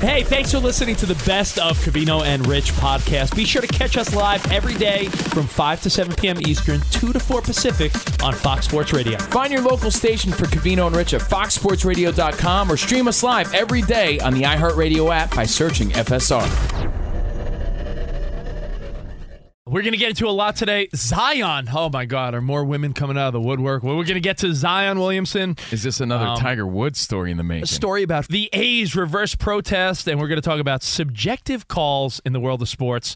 Hey, thanks for listening to the best of Covino and Rich podcast. Be sure to catch us live every day from 5 to 7 p.m. Eastern, 2 to 4 Pacific on Fox Sports Radio. Find your local station for Covino and Rich at foxsportsradio.com or stream us live every day on the iHeartRadio app by searching FSR. We're going to get into a lot today. Zion. Oh, my God. Are more women coming out of the woodwork? Well, we're going to get to Zion Williamson. Is this another Um, Tiger Woods story in the making? A story about the A's reverse protest, and we're going to talk about subjective calls in the world of sports.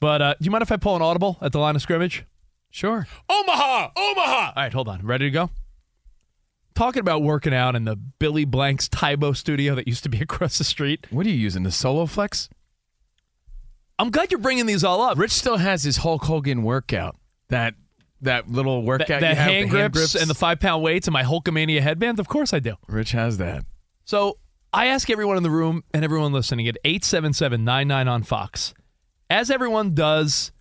But uh, do you mind if I pull an audible at the line of scrimmage? Sure. Omaha! Omaha! All right, hold on. Ready to go? Talking about working out in the Billy Blanks Tae Bo studio that used to be across the street. What are you using? The Soloflex? I'm glad you're bringing these all up. Rich still has his Hulk Hogan workout. That that little workout the you have, hand, the grips and the five pound weights and my Hulkamania headband? Of course I do. Rich has that. So I ask everyone in the room and everyone listening at 877 99 on Fox, as everyone does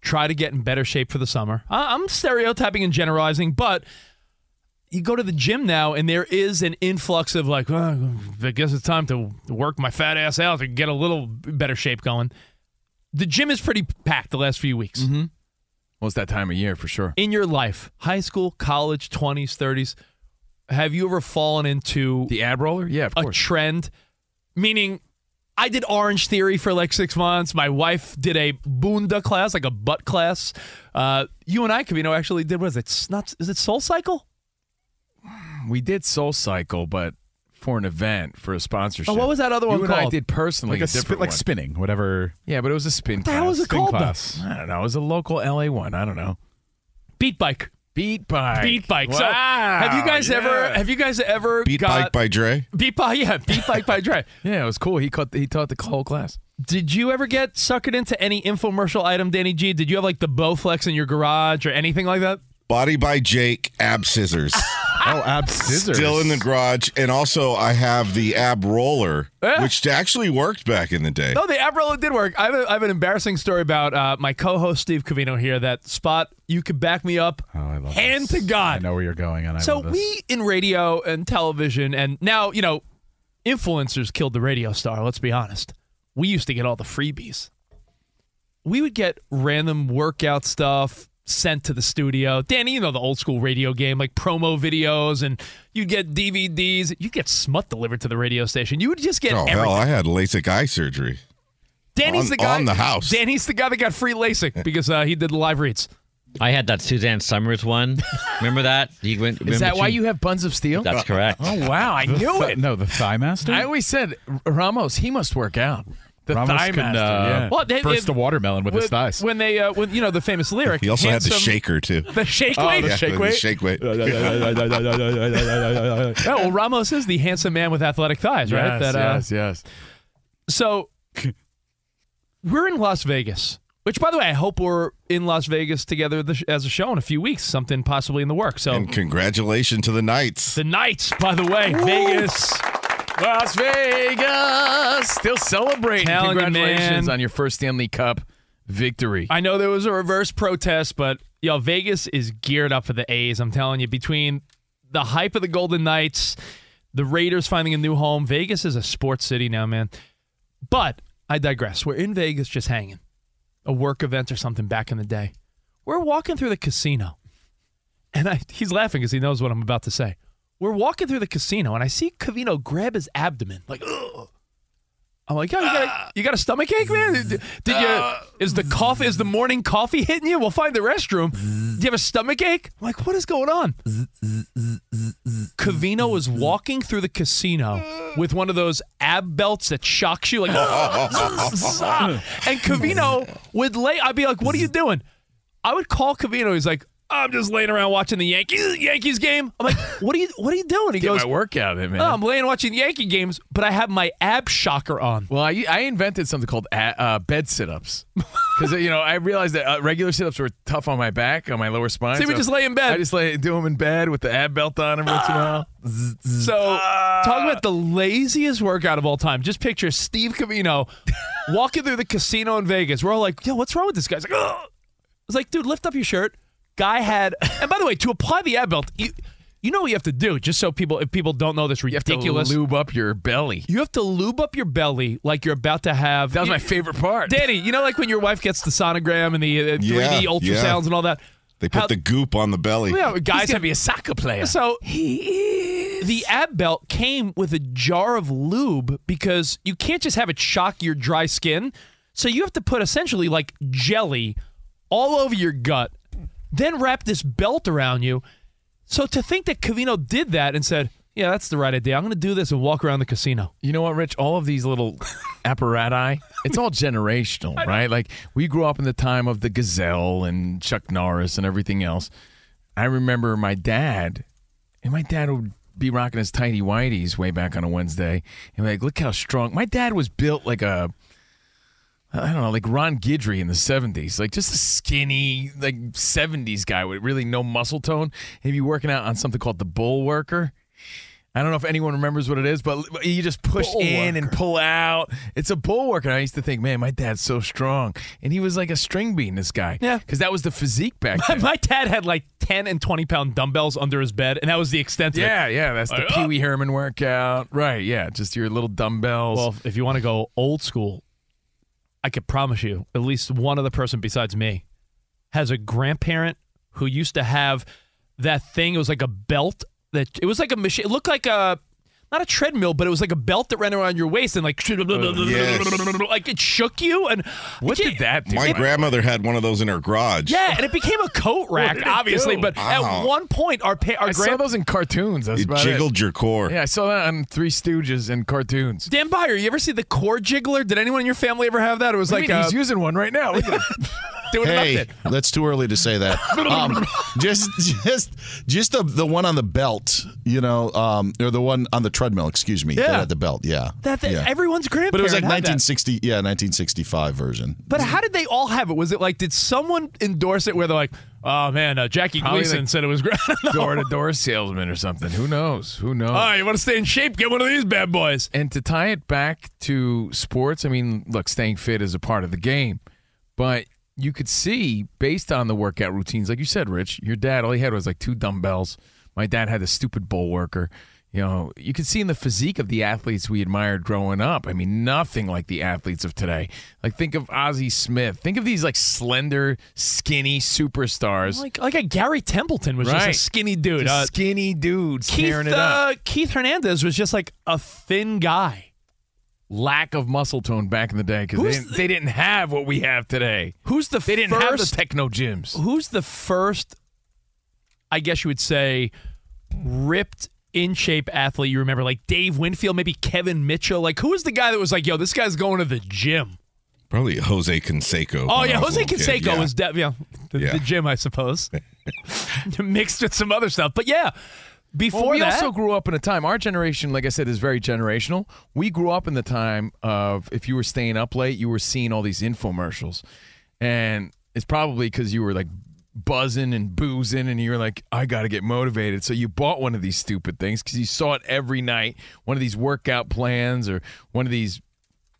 try to get in better shape for the summer. I- I'm stereotyping and generalizing, but you go to the gym now and there is an influx of like, "Oh, I guess it's time to work my fat ass out to get a little better shape going. The gym is pretty packed the last few weeks. Mm-hmm. Well, it's that time of year for sure. In your life, high school, college, 20s, 30s, have you ever fallen into The ab roller? Yeah, of course. a trend? Meaning, I did Orange Theory for like six months. My wife did a Bunda class, like a butt class. Uh, you and I, Covino, actually did. What is it? It's not. Is it Soul Cycle? we did Soul Cycle, but for an event for a sponsorship. Oh, what was that other one you and I did personally like a a spin, different like one. spinning, whatever. Yeah, but it was a spin What the class. hell was it Spin called? class. I don't know. It was a local LA one. I don't know. Beat Bike. Beat bike. Beat Bike. So, have you guys ever? Have you guys ever Beat got Bike by Dre. Beat Bike? Yeah, Beat Bike by Dre. Yeah, it was cool. He caught. He taught the whole class. Did you ever get suckered into any infomercial item, Danny G? Did you have like the Bowflex in your garage or anything like that? Body by Jake ab scissors. Oh, ab scissors. Still in the garage. And also, I have the ab roller, Yeah. which actually worked back in the day. No, the ab roller did work. I have, a, I have an embarrassing story about uh, my co-host Steve Covino here. That spot you could back me up, Oh, I love hand this. to God. I know where you're going, and I so love this. we in radio and television, and now you know, influencers killed the radio star. Let's be honest. We used to get all the freebies. We would get random workout stuff sent to the studio. Danny, you know the old school radio game, like promo videos, and you'd get DVDs. You'd get smut delivered to the radio station. You would just get Oh, everything. hell, I had LASIK eye surgery. Danny's on- the guy on the house. Danny's the guy that got free LASIK because uh, he did the live reads. I had that Suzanne Somers one. Remember that? You went, Is remember that why she- you have buns of steel? That's correct. oh wow, I The knew th- it. No, the Thigh Master. I always said Ramos. He must work out. The Ramos thigh can, master. uh, yeah. Well, they- burst they- a watermelon with his thighs. When they, uh, when you know the famous lyric. He also had the shaker, too. The shake Oh, weight. the Yeah, shake the weight? shake weight. Oh, well, Ramos is the handsome man with athletic thighs, right? Yes, That, uh, yes, yes. So we're in Las Vegas, which, by the way, I hope we're in Las Vegas together as a show in a few weeks, something possibly in the works. So And congratulations to the Knights. the Knights, by the way, Vegas. Las Vegas still celebrating. Telling you, Congratulations man. on your first Stanley Cup victory. I know there was a reverse protest, but yo, Vegas is geared up for the A's. I'm telling you, between the hype of the Golden Knights, the Raiders finding a new home, Vegas is a sports city now, man. But I digress. We're in Vegas just hanging, a work event or something back in the day. We're walking through the casino, and I, he's laughing because he knows what I'm about to say. We're walking through the casino, and I see Covino grab his abdomen, like, ugh. I'm like, yo, you got a, you got a stomach ache, man? Did, did you? Is the coffee? Is the morning coffee hitting you? We'll find the restroom. Do you have a stomach ache? I'm like, what is going on? Covino was walking through the casino with one of those ab belts that shocks you, like, and Covino would lay. I'd be like, what are you doing? I would call Covino. He's like, I'm just laying around watching the Yankees Yankees game. I'm like, what are you what are you doing? He Get goes, my workout man. "Oh, I'm laying watching Yankee games, but I have my ab shocker on. well, I, I invented something called a, uh, bed sit-ups because you know I realized that uh, regular sit-ups were tough on my back, on my lower spine. So we just lay in bed. I just lay do them in bed with the ab belt on every once in a while. So, talk about the laziest workout of all time. Just picture Steve Covino walking through the casino in Vegas. We're all like, yo, what's wrong with this guy? He's like, Ugh. I was like, dude, lift up your shirt. Guy had, and by the way, to apply the ab belt, you, you know what you have to do, just so people, if people don't know this You have ridiculous, to lube up your belly. you have to lube up your belly like you're about to have. That was my favorite part. Danny, you know, like when your wife gets the sonogram and the uh, 3D Yeah, ultrasounds yeah. and all that. They put How- the goop on the belly. Yeah, He's guys gonna have be a soccer player. So he the ab belt came with a jar of lube because you can't just have it shock your dry skin. So you have to put essentially like jelly all over your gut, then wrap this belt around you. So to think that Covino did that and said, "Yeah, that's the right idea. I'm going to do this and walk around the casino." You know what, Rich? All of these little apparati, it's all generational, right? Like we grew up in the time of the Gazelle and Chuck Norris and everything else. I remember my dad, and my dad would be rocking his tighty whities way back on a Wednesday, and like, look how strong. My dad was built like a. I don't know, like Ron Guidry in the 70s, like just a skinny, like 70s guy with really no muscle tone. He'd be working out on something called the bull worker. I don't know if anyone remembers what it is, but you just push in and pull out. It's a bull worker. I used to think, man, my dad's so strong. And he was like a string bean, this guy. Yeah. Because that was the physique back then. My dad had like 10 and 20 pound dumbbells under his bed, and that was the extent of it. yeah, yeah. That's the Pee Wee Herman workout. Right, yeah. Just your little dumbbells. Well, if you want to go old school, I could promise you at least one other person besides me has a grandparent who used to have that thing. It was like a belt that it was like a machine. It looked like a not a treadmill, but it was like a belt that ran around your waist and like yes. like it shook you. And what did that do? My grandmother had one of those in her garage. Yeah, and it became a coat rack, obviously. do? But at one point, our pa- our I saw those in cartoons. That's It about jiggled your core. Yeah, I saw that on Three Stooges and cartoons. Dan Byer, you ever see the core jiggler? Did anyone in your family ever have that? It was I like mean, uh, he's using one right now. Look at him. doing Hey, it up that's too early to say that. Um, just, just, just the the one on the belt, you know, um, or the one on the treadmill. Excuse me, that Yeah. had the belt. Yeah, That, that yeah. everyone's grandparent. But it was like had that. 1960, yeah, 1965 version. But how did they all have it? Was it like did someone endorse it where they're like, "Oh man, uh, Jackie Probably Gleason like said it was great." Door to door salesman or something. Who knows? Who knows? Oh, you want to stay in shape? Get one of these bad boys. And to tie it back to sports, I mean, look, staying fit is a part of the game, but you could see based on the workout routines, like you said, Rich, your dad, all he had was like two dumbbells. My dad had a stupid bull worker. You know, you could see in the physique of the athletes we admired growing up. I mean, nothing like the athletes of today. Like, think of Ozzie Smith. Think of these like slender, skinny superstars. Like like a Gary Templeton was just a skinny dude. Uh, skinny dudes Keith tearing it up. uh, Keith Hernandez was just like a thin guy. Lack of muscle tone back in the day because they, didn't- the- they didn't have what we have today. Who's the They didn't have the first? techno gyms. who's the first? I guess you would say ripped. In shape athlete, you remember like Dave Winfield, maybe Kevin Mitchell. Like, who was the guy that was like, "Yo, this guy's going to the gym"? Probably Jose Canseco. Oh yeah, Jose a little Canseco yeah. was de- yeah, the, Yeah. the gym, I suppose, mixed with some other stuff. But yeah, before Well, we that, also grew up in a time. Our generation, like I said, is very generational. We grew up in the time of if you were staying up late, you were seeing all these infomercials, and it's probably because you were like buzzing and boozing, and you're like, I got to get motivated. So you bought one of these stupid things because you saw it every night, one of these workout plans or one of these,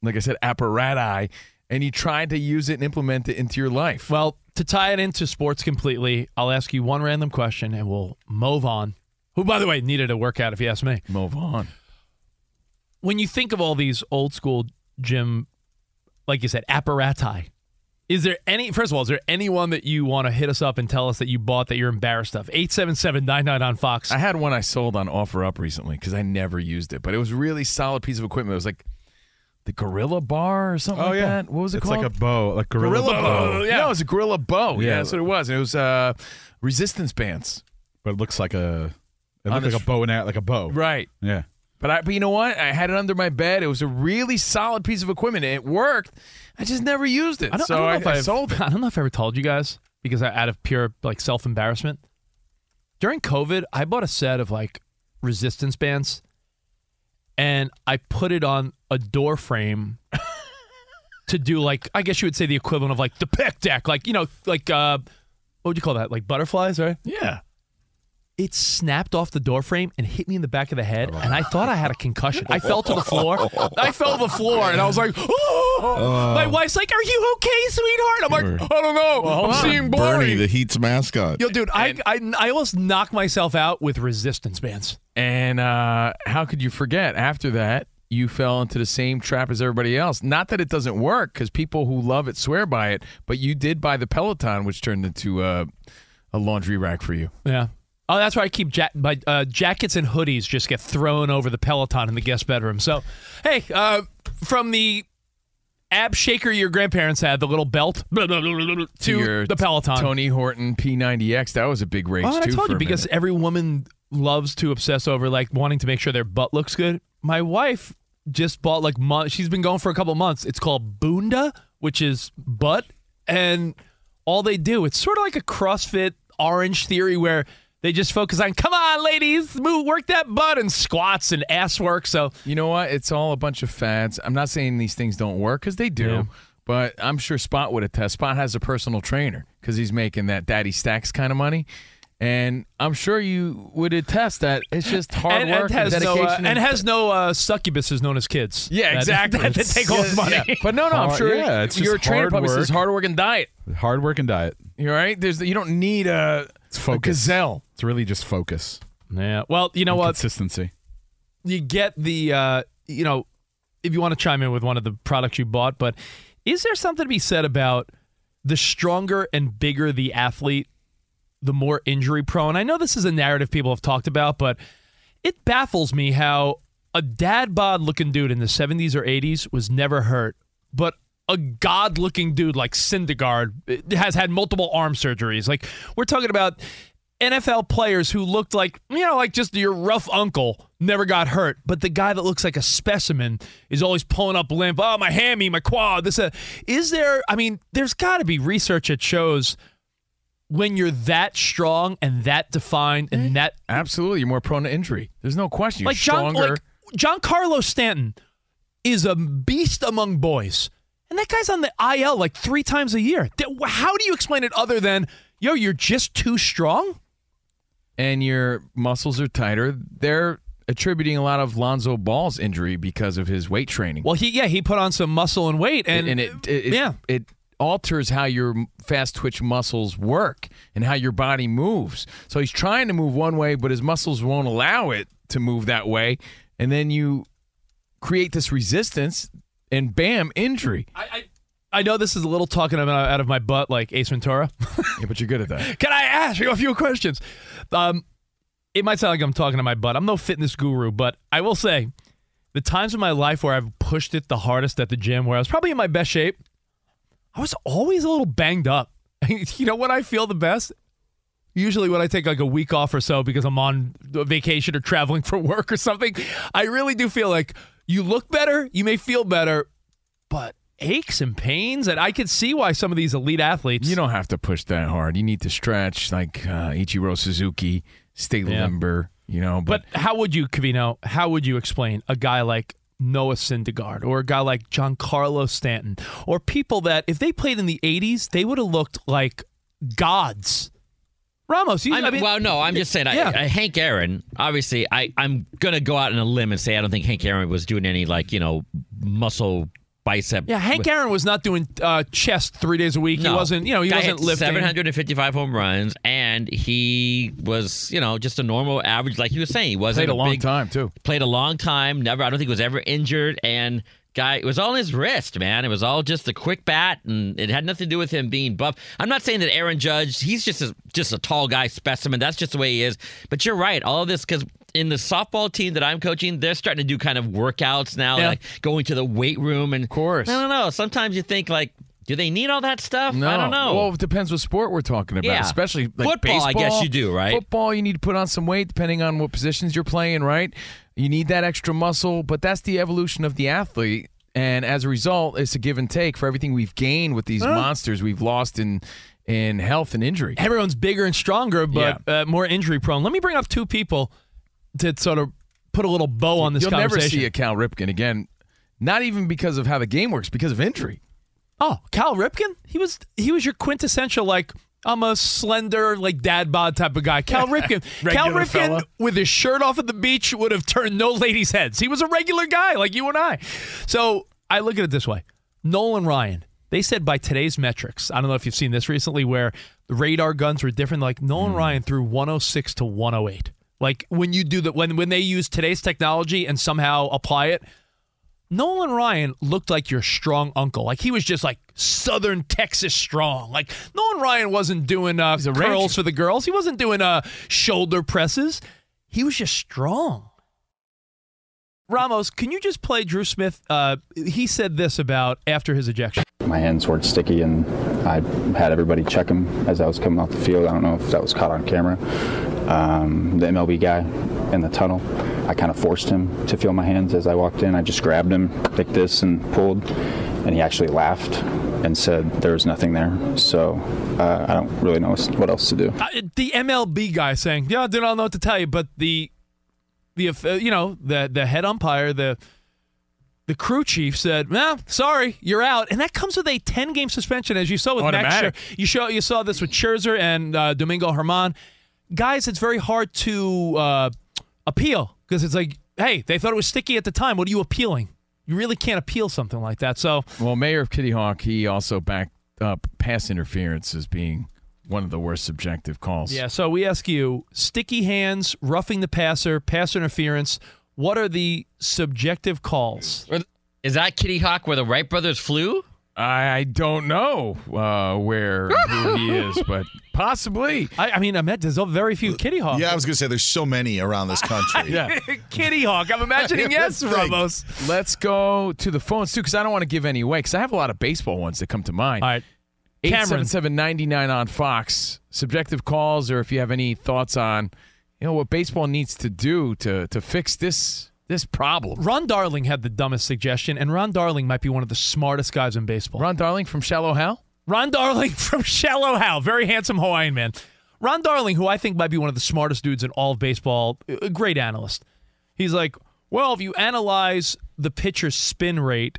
like I said, apparati, and you tried to use it and implement it into your life. Well, to tie it into sports completely, I'll ask you one random question and we'll move on. Who, by the way, needed a workout if you ask me. Move on. When you think of all these old school gym, like you said, apparati, is there any, first of all, is there anyone that you want to hit us up and tell us that you bought that you're embarrassed of? 877 99 on Fox. I had one I sold on OfferUp recently because I never used it, but it was really solid piece of equipment. It was like the Gorilla Bar or something Oh like yeah, that. What was it it's called? It's like a bow, like gorilla, Gorilla bow. Bow. Yeah, it was a Gorilla Bow. Yeah, Yeah. that's what it was. And it was uh, resistance bands. but it looks like a. It On looks the like a bow and arrow, like a bow. Right. Yeah. But I, but you know what? I had it under my bed. It was a really solid piece of equipment. It worked. I just never used it. I don't, so I don't know I, if I I've- sold it. I don't know if I ever told you guys because I, out of pure like self embarrassment. During COVID, I bought a set of like resistance bands, and I put it on a door frame to do like I guess you would say the equivalent of like the pec deck, like you know, like uh, what would you call that? Like butterflies, right? Yeah. It snapped off the door frame and hit me in the back of the head, and I thought I had a concussion. I fell to the floor. I fell to the floor, and I was like, "Oh!" My wife's like, "Are you okay, sweetheart?" I'm like, "I don't know. I'm seeing Burnie, blurry." the Heat's mascot. Yo, dude, I, I I almost knocked myself out with resistance bands. And uh, how could you forget? After that, you fell into the same trap as everybody else. Not that it doesn't work, because people who love it swear by it. But you did buy the Peloton, which turned into uh, a laundry rack for you. Yeah. Oh, that's why I keep ja- my uh, jackets and hoodies just get thrown over the Peloton in the guest bedroom. So, hey, uh, from the ab shaker your grandparents had, the little belt, to, your the Peloton. Tony Horton P90X. That was a big rage Oh, and I too. told you because minute. every woman loves to obsess over like wanting to make sure their butt looks good. My wife just bought like mon- she's been going for a couple months. It's called Boonda, which is butt, and all they do it's sort of like a CrossFit Orange Theory where they just focus on come on ladies move work that butt and squats and ass work. So You know what? It's all a bunch of fads. I'm not saying these things don't work because they do, Yeah. but I'm sure Spot would attest. Spot has a personal trainer because he's making that daddy stacks kind of money. And I'm sure you would attest that it's just hard and, work and has and no dedication. uh, and has no uh, succubuses known as kids. yeah, That- exactly. That, that take all his money. Yeah. But no, no, I'm Hard- sure yeah, it's your just trainer hard probably work. says hard work and diet. Hard work and diet. You all right? There's you don't need a, It's a gazelle. It's really just focus. Yeah. Well, you know what? Consistency. you get the uh, you know if you want to chime in with one of the products you bought but is there something to be said about the stronger and bigger the athlete the more injury prone i know this is a narrative people have talked about but it baffles me how a dad bod looking dude in the 70s or 80s was never hurt but a god looking dude like Syndergaard has had multiple arm surgeries like we're talking about NFL players who looked like, you know, like just your rough uncle never got hurt, but the guy that looks like a specimen is always pulling up limp. Oh, my hammy, my quad. This, uh, is there? I mean, there's got to be research that shows when you're that strong and that defined and that Absolutely, you're more prone to injury. There's no question. You're like John, stronger. like Giancarlo Stanton is a beast among boys, and that guy's on the IL like three times a year. How do you explain it other than yo, you're just too strong? and your muscles are tighter, they're attributing a lot of Lonzo Ball's injury because of his weight training. Well, he yeah, he put on some muscle and weight, and, and it, it, it yeah. it alters how your fast twitch muscles work and how your body moves. So he's trying to move one way, but his muscles won't allow it to move that way, and then you create this resistance, and bam, injury. I, I I know this is a little talking out of my butt, like Ace Ventura. Yeah, but you're good at that. Can I ask you a few questions? Um, it might sound like I'm talking to my butt. I'm no fitness guru, but I will say, the times in my life where I've pushed it the hardest at the gym, where I was probably in my best shape, I was always a little banged up. you know when I feel the best? Usually when I take like a week off or so because I'm on vacation or traveling for work or something, I really do feel like you look better, you may feel better, but aches and pains, and I could see why some of these elite athletes. You don't have to push that hard. You need to stretch, like uh, Ichiro Suzuki, stay Yeah. limber. You know, but, But how would you, Covino, how would you explain a guy like Noah Syndergaard or a guy like Giancarlo Stanton or people that if they played in the 80s, they would have looked like gods. Ramos, you, I I mean, mean, well, no, I'm just saying. yeah. I, I, Hank Aaron, obviously, I, I'm gonna go out on a limb and say I don't think Hank Aaron was doing any like you know muscle bicep. yeah, Hank Aaron was not doing uh, chest three days a week. No. He wasn't, you know, he Guy wasn't lifting. 755 home runs, and he was, you know, just a normal average, like he was saying. He wasn't Played a long big, time too. Played a long time. Never, I don't think he was ever injured. And guy, it was all in his wrist, man. It was all just a quick bat, and it had nothing to do with him being buff. I'm not saying that Aaron Judge, he's just a, just a tall guy specimen. That's just the way he is. But you're right. All of this because. In the softball team that I'm coaching, they're starting to do kind of workouts now, Yeah. like going to the weight room. And of course. I don't know. Sometimes you think like, do they need all that stuff? No, I don't know. Well, it depends what sport we're talking about. Yeah. Especially like Football, I guess you do, right? Football, you need to put on some weight depending on what positions you're playing. Right, you need that extra muscle, but that's the evolution of the athlete. And as a result, it's a give and take for everything we've gained with these monsters we've lost in in health and injury. Everyone's bigger and stronger, but uh, more injury prone. Let me bring up two people to sort of put a little bow on this You'll never see a Cal Ripken again. Not even because of how the game works, because of injury. Oh, Cal Ripken? He was he was your quintessential like I'm a slender like dad bod type of guy. Cal Ripken. Cal Ripken fella. with his shirt off at the beach would have turned no ladies' heads. He was a regular guy like you and I. So I look at it this way: Nolan Ryan. They said by today's metrics, I don't know if you've seen this recently, where the radar guns were different. Like Nolan hmm. Ryan threw 106 to 108. Like when you do that, when when they use today's technology and somehow apply it, Nolan Ryan looked like your strong uncle. Like he was just like Southern Texas strong. Like Nolan Ryan wasn't doing uh, a curls ranger. for the girls. He wasn't doing uh, shoulder presses. He was just strong. Ramos, can you just play Drew Smith? Uh, he said this about after his ejection. My hands were sticky, and I had everybody check them as I was coming off the field. I don't know if that was caught on camera. Um, the MLB guy in the tunnel, I kind of forced him to feel my hands as I walked in. I just grabbed him like this and pulled, and he actually laughed and said there was nothing there. So uh, I don't really know what else to do. Uh, the MLB guy saying, "Yeah, I do not know what to tell you," but the the uh, you know the the head umpire the the crew chief said, "Well, sorry, you're out," and that comes with a 10 game suspension, as you saw with Max. Automatic. Scher- You show you saw this with Scherzer and uh, Domingo German. Guys, it's very hard to uh, appeal because it's like, hey, they thought it was sticky at the time. What are you appealing? You really can't appeal something like that. So Well, Mayor of Kitty Hawk, he also backed up pass interference as being one of the worst subjective calls. Yeah, so we ask you sticky hands, roughing the passer, pass interference. What are the subjective calls? Is that Kitty Hawk where the Wright brothers flew? I don't know uh, where who he is, but possibly. I, I mean, I met there's very few Kitty Hawk. Yeah, I was gonna say there's so many around this country. Yeah. Kitty Hawk. I'm imagining yes, Let's think. Ramos. Let's go to the phones too, because I don't want to give any away. Because I have a lot of baseball ones that come to mind. All right, Cameron. 877-99 on Fox. Subjective calls, or if you have any thoughts on, you know, what baseball needs to do to to fix this this problem. Ron Darling had the dumbest suggestion, and Ron Darling might be one of the smartest guys in baseball. Ron Darling from Shallow Hal. Ron Darling from Shallow Hal, very handsome Hawaiian man. Ron Darling, who I think might be one of the smartest dudes in all of baseball, a great analyst. He's like, well, if you analyze the pitcher's spin rate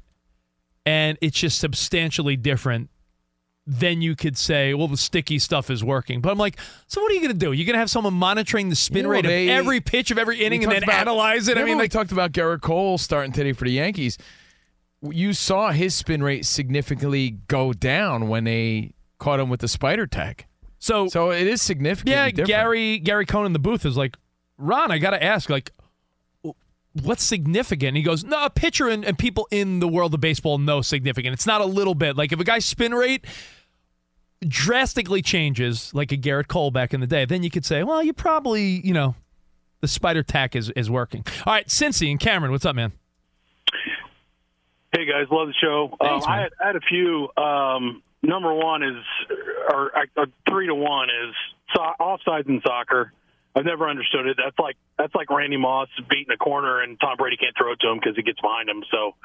and it's just substantially different, then you could say, well, the sticky stuff is working. But I'm like, so what are you going to do? You're going to have someone monitoring the spin Yeah, rate they- of every pitch of every inning and then about- analyze it? I mean, they like, talked about Gerrit Cole starting today for the Yankees. You saw his spin rate significantly go down when they caught him with the spider tack. so, So it is significant. yeah, Gary Gary Cohen in the booth is like, Ron, I got to ask, like, what's significant? He goes, no, a pitcher and, and people in the world of baseball know significant. It's not a little bit. Like if a guy's spin rate drastically changes, like a Gerrit Cole back in the day, then you could say, well, you probably, you know, the spider tack is, is working. All right, Cincy and Cameron, what's up, man? Hey guys, love the show. Thanks, um, I, had, I had a few. Um, number one is, or uh, three to one is so, offsides in soccer. I've never understood it. That's like that's like Randy Moss beating a corner and Tom Brady can't throw it to him because he gets behind him. So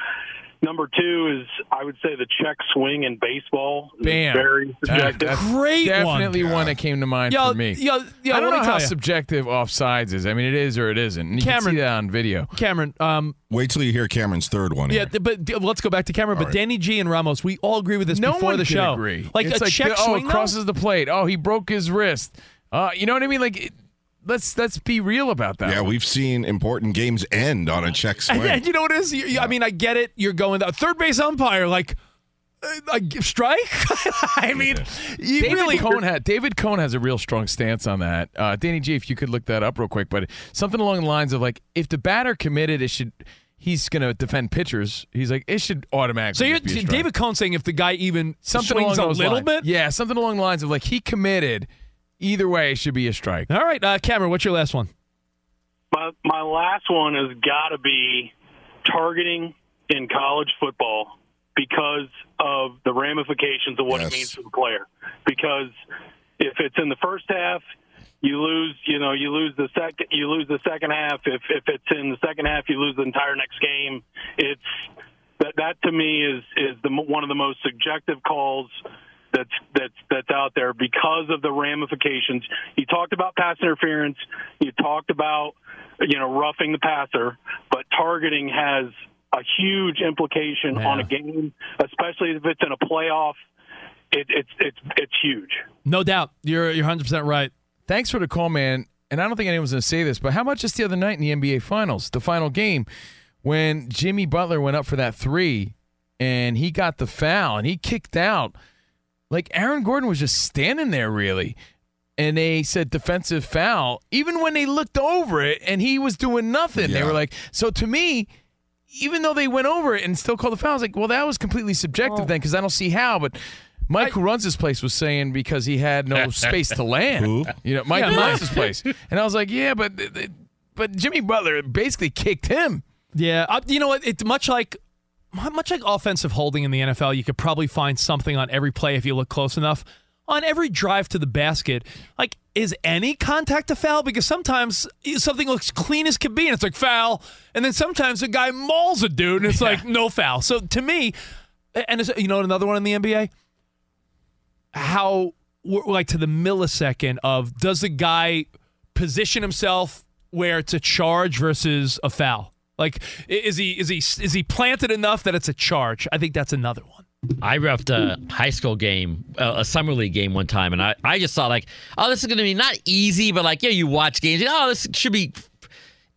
number two is I would say the check swing in baseball. Bam. Very subjective. that's Great one. definitely one. that came to mind Yo, for me. yo, yo, I don't let me know how ya. subjective offsides is. I mean, it is or it isn't. And you can Cameron- see that on video. Cameron, um, Wait till you hear Cameron's third one. yeah, here. but let's go back to Cameron. All But right. Danny G and Ramos, we all agree with this no before one the show. agree. Like it's a like check the- oh, swing, it though? crosses the plate. Oh, he broke his wrist. Uh, you know what I mean? Like, it, let's let's be real about that. yeah, one. we've seen important games end on a check swing. And you know what it is? You, you- I mean, I get it. You're going the third base umpire, like, uh, strike. I mean, you David really. Cone had David Cone has a real strong stance on that. Uh, Danny G, if you could look that up real quick, but something along the lines of like, if the batter committed, it should. He's going to defend pitchers. He's like, it should automatically. So you're be a. David Cone saying if the guy even something swings along a little lines. bit. Yeah, something along the lines of like he committed. Either way, should be a strike. All right, uh, Cameron, what's your last one? My my last one has got to be targeting in college football because of the ramifications of what Yes. it means to the player. Because if it's in the first half, you lose. You know, you lose the second. You lose the second half. If if it's in the second half, you lose the entire next game. It's that that to me is is the one of the most subjective calls that's that's that's out there because of the ramifications. You talked about pass interference. You talked about you know roughing the passer, but targeting has a huge implication Yeah. on a game, especially if it's in a playoff. It, it's it's it's huge. No doubt, you're you're 100 percent right. Thanks for the call, man. And I don't think anyone's going to say this, but how about just the other night in the NBA Finals, the final game, when Jimmy Butler went up for that three and he got the foul and he kicked out? Like Aaron Gordon was just standing there, really. And they said defensive foul, even when they looked over it and he was doing nothing. They were like, so to me, even though they went over it and still called the foul, I was like, well, that was completely subjective then because I don't see how. But Mike, who runs this place, was saying because he had no space to land. Who? You know, Mike Yeah, who runs this place, and I was like, yeah, but but Jimmy Butler basically kicked him. Yeah, uh, you know what? It's much like much like offensive holding in the NFL. You could probably find something on every play if you look close enough. On every drive to the basket, like is any contact a foul? Because sometimes something looks clean as can be, and it's like foul, and then sometimes a guy mauls a dude, and it's like no foul. So to me, and you know another one in the NBA, how like to the millisecond of does the guy position himself where it's a charge versus a foul? Like is he is he is he planted enough that it's a charge? I think that's another one. I refed a high school game, uh, a summer league game one time, and I, I just saw like, oh, this is going to be not easy, but like, yeah, you watch games, you know, oh, this should be.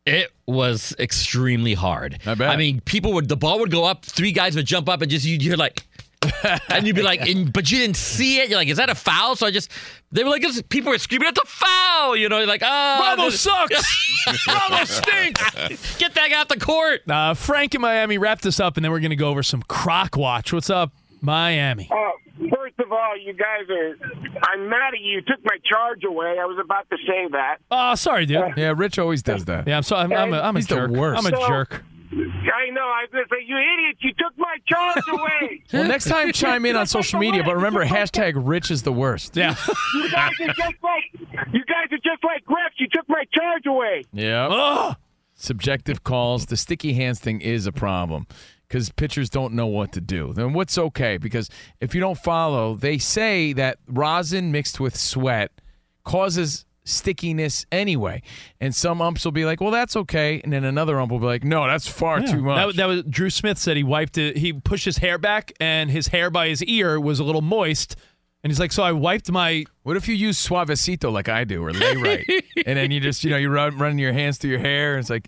It was extremely hard. I bet. I mean, people would the ball would go up, three guys would jump up, and just you'd hear like, and you'd be like, and, but you didn't see it. You're like, is that a foul? So I just they were like, people were screaming, it's a foul. You know, you're like, oh, Ramos this- sucks. Ramos stinks. get that guy off the court. Uh, Frank in Miami wrap this up, and then we're going to go over some Croc Watch. What's up, Miami? Uh, first of all, you guys are. I'm mad at you. You took my charge away. I was about to say that. Oh, sorry, dude. Yeah, Rich always does that. Yeah, I'm sorry. I'm, I'm a, I'm a He's the jerk. worst. I'm a So- jerk. I know. I was going to say, you idiot! You took my charge away. Well, next time chime in on social media, but remember hashtag Rich is the worst. Yeah. you guys are just like you guys are just like refs. You took my charge away. Yeah. Ugh. Subjective calls. The sticky hands thing is a problem because pitchers don't know what to do. Then what's okay? Because if you don't follow, they say that rosin mixed with sweat causes stickiness anyway. And some umps will be like, well, that's okay. And then another ump will be like, no, that's far too much. That, that was Drew Smith said he wiped it. He pushed his hair back, and his hair by his ear was a little moist. And he's like, so I wiped my. What if you use suavecito like I do or lay right, and then you just you know you run running your hands through your hair, and it's like,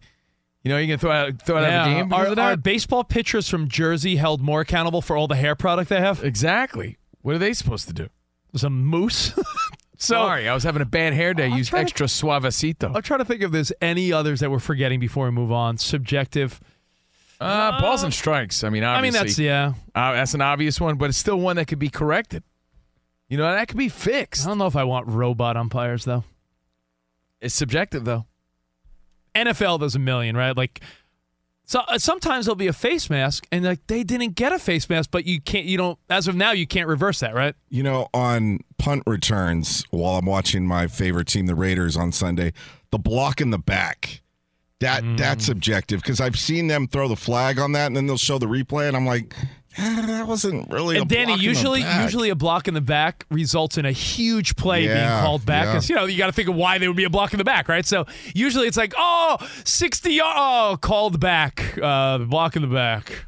you know, you can throw out throw it out of the game. Are, are baseball pitchers from Jersey held more accountable for all the hair product they have? exactly. What are they supposed to do? Some moose. so Sorry, I was having a bad hair day. Use try to- extra suavecito. I'm trying to think if there's any others that we're forgetting before we move on. Subjective. Uh, balls and strikes. I mean, I mean, that's yeah. uh, that's an obvious one, but it's still one that could be corrected. You know, that could be fixed. I don't know if I want robot umpires though. It's subjective though. NFL, there's a million, right? Like So uh, sometimes there'll be a face mask, and like they didn't get a face mask, but you can't. You don't. As of now, you can't reverse that, right? You know, on punt returns, while I'm watching my favorite team, the Raiders, on Sunday, the block in the back. That that's subjective because I've seen them throw the flag on that, and then they'll show the replay, and I'm like, "Ah, that wasn't really. a And Danny, block in the usually, back." usually a block in the back results in a huge play being called back. yeah. Because you know you got to think of why there would be a block in the back, right? So usually it's like, oh, 60 yard, oh, called back, uh, block in the back.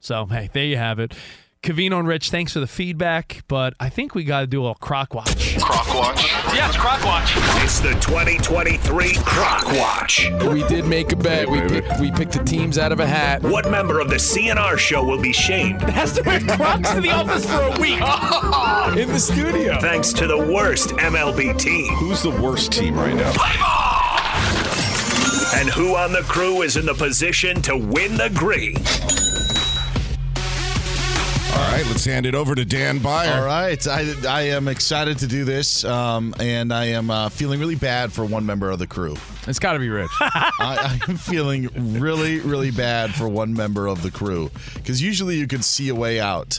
So hey, there you have it. Covino and Rich, thanks for the feedback, but I think we got to do a little croc watch. Croc Watch. Yes, croc watch. It's the 2023 Croc Watch. We did make a bet. We picked, we picked the teams out of a hat. What member of the CNR show will be shamed Has to wear crocs to the office for a week. in the studio. thanks to the worst MLB team? Who's the worst team right now? And who on the crew is in the position to win the green? All right, let's hand it over to Dan Byer. All right, I, I am excited to do this, um, and I am uh, feeling really bad for one member of the crew. It's got to be Rich. I, I am feeling really, really bad for one member of the crew because usually you can see a way out.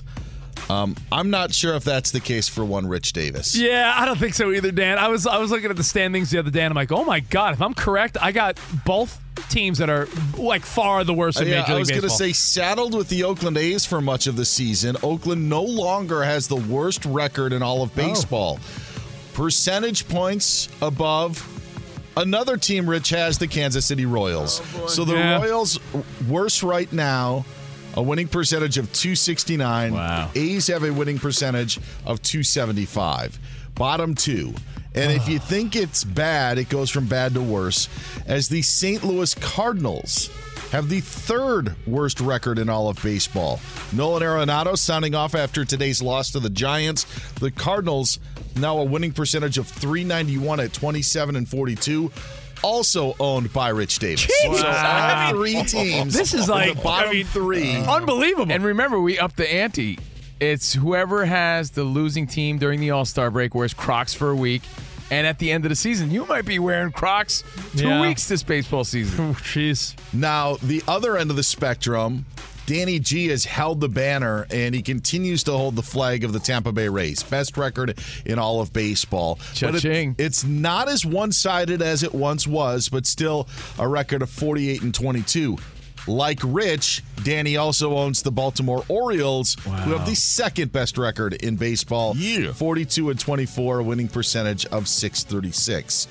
Um, I'm not sure if that's the case for one Rich Davis. Yeah, I don't think so either, Dan. I was I was looking at the standings the other day, and I'm like, oh my god, if I'm correct, I got both teams that are like far the worst in Uh, Yeah, Major I was going to say saddled with the Oakland A's for much of the season. Oakland no longer has the worst record in all Oh. of baseball. Percentage points above another team Rich has the Kansas City Royals. so the Oh, Yeah. Royals worse right now. A winning percentage of 269. Wow. A's have a winning percentage of 275. Bottom two. And if you think it's bad, it goes from bad to worse. As the St. Louis Cardinals have the third worst record in all of baseball. Nolan Arenado sounding off after today's loss to the Giants. The Cardinals now a winning percentage of 391 at 27 and 42. Also owned by Rich Davis. So all three teams. This is like the bottom I mean, three. unbelievable. And remember, we upped the ante. It's whoever has the losing team during the All Star break wears Crocs for a week. And at the end of the season, you might be wearing Crocs two Yeah. weeks this baseball season. Oh, Jeez. Now, the other end of the spectrum, Danny G has held the banner and he continues to hold the flag of the Tampa Bay Rays. Best record in all of baseball. But it- Cha-ching. it's not as one sided as it once was, but still a record of 48 and 22. Like Rich, Danny also owns the Baltimore Orioles, who have the second best record in baseball. Yeah. 42 and 24, a winning percentage of 636.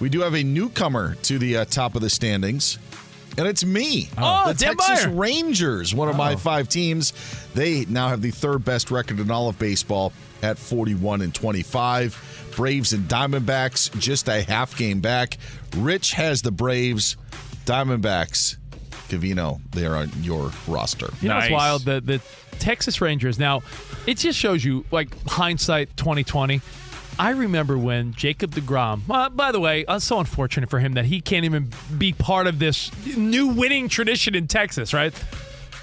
We do have a newcomer to the uh, top of the standings, and it's me. Oh, the Dan Texas Byer. Rangers, one of my oh. five teams. They now have the third best record in all of baseball at 41 and 25. Braves and Diamondbacks just a half game back. Rich has the Braves, Diamondbacks. Covino, they are on your roster. You know what's Nice. wild? The the Texas Rangers. Now, it just shows you like hindsight 2020. I remember when Jacob DeGrom. Uh, by the way, uh, so unfortunate for him that he can't even be part of this new winning tradition in Texas, right?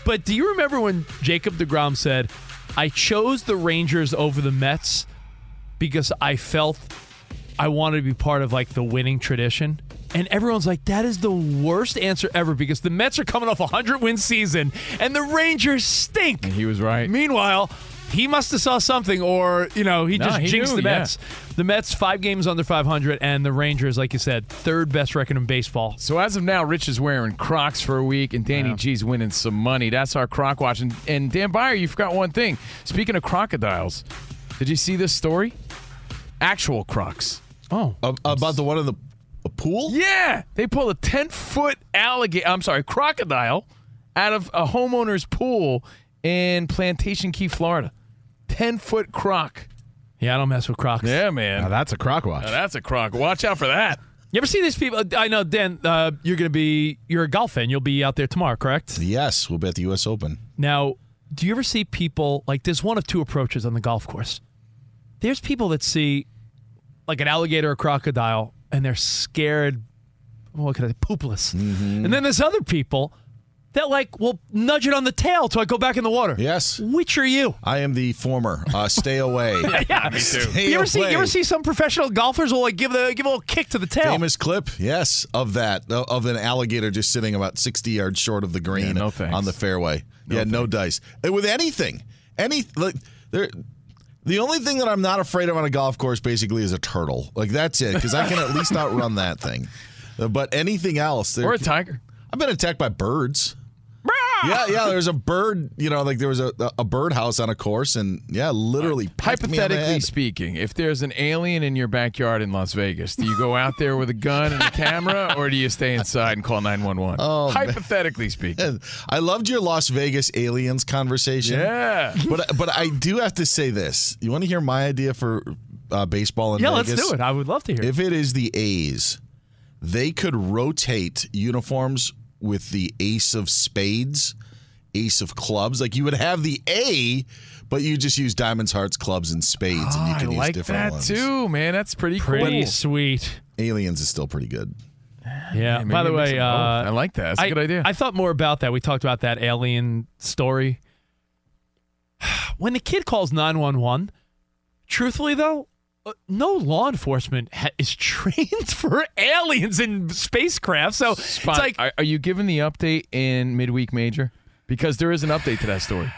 But do you remember when Jacob DeGrom said, "I chose the Rangers over the Mets because I felt I wanted to be part of like the winning tradition. And everyone's like, that is the worst answer ever because the Mets are coming off a 100 win season and the Rangers stink. And he was right. Meanwhile, he must have saw something or, you know, he No, just he jinxed knew, the yeah. Mets. The Mets, five games under 500, and the Rangers, like you said, third best record in baseball. So as of now, Rich is wearing Crocs for a week, and Danny G's winning some money. That's our Croc watch. And, and Dan Byer, you forgot one thing. Speaking of crocodiles, did you see this story? Actual Crocs. Oh. A- about the one in the a pool? Yeah, they pulled a ten foot alligator. I'm sorry, crocodile out of a homeowner's pool in Plantation Key, Florida. Ten foot croc. Yeah, I don't mess with Crocs. Yeah, man. Now that's a croc watch. Now that's a croc. Watch out for that. You ever see these people? I know, Dan, uh, you're going to be, you're a golf fan. You'll be out there tomorrow, correct? Yes, we'll be at the U.S. Open. Now, do you ever see people like there's one of two approaches on the golf course? There's people that see like an alligator or crocodile and they're scared, what can I say, poopless. And then there's other people that like will nudge it on the tail till I go back in the water. Yes. Which are you? I am the former. Uh, stay away. yeah, me too. Stay you ever see you ever see some professional golfers will like give the give a little kick to the tail? Famous clip, yes, of that uh, of an alligator just sitting about sixty yards short of the green Yeah, no on the fairway. yeah, no dice. With anything, any like there. The only thing that I'm not afraid of on a golf course basically is a turtle. Like that's it, because I can at least outrun that thing. Uh, But anything else, Or a tiger. I've been attacked by birds. Yeah, yeah. There's a bird. You know, like there was a a bird house on a course, and yeah, literally pecked me on the Hypothetically speaking, if there's an alien in your backyard in Las Vegas, do you go out there with a gun and a camera, or do you stay inside and call 911? Oh, man. Hypothetically speaking. I loved your Las Vegas aliens conversation. Yeah. but but I do have to say this. You want to hear my idea for uh, baseball in yeah, Vegas? let's do it. I would love to hear. it. If it is the A's, they could rotate uniforms with the ace of spades, ace of clubs. Like you would have the A, but you just use diamonds, hearts, clubs, and spades, and you Oh, I can use like different that ones. too, man. That's pretty, Pretty cool. sweet. Aliens is still pretty good. Yeah. maybe By the way, uh. I like that. That's a I- good idea. I thought more about that. We talked about that alien story. When the kid calls 911, truthfully, though, uh, no law enforcement ha- is trained for aliens in spacecraft. So Spot, it's like, are, are you giving the update in midweek major? Because there is an update to that story.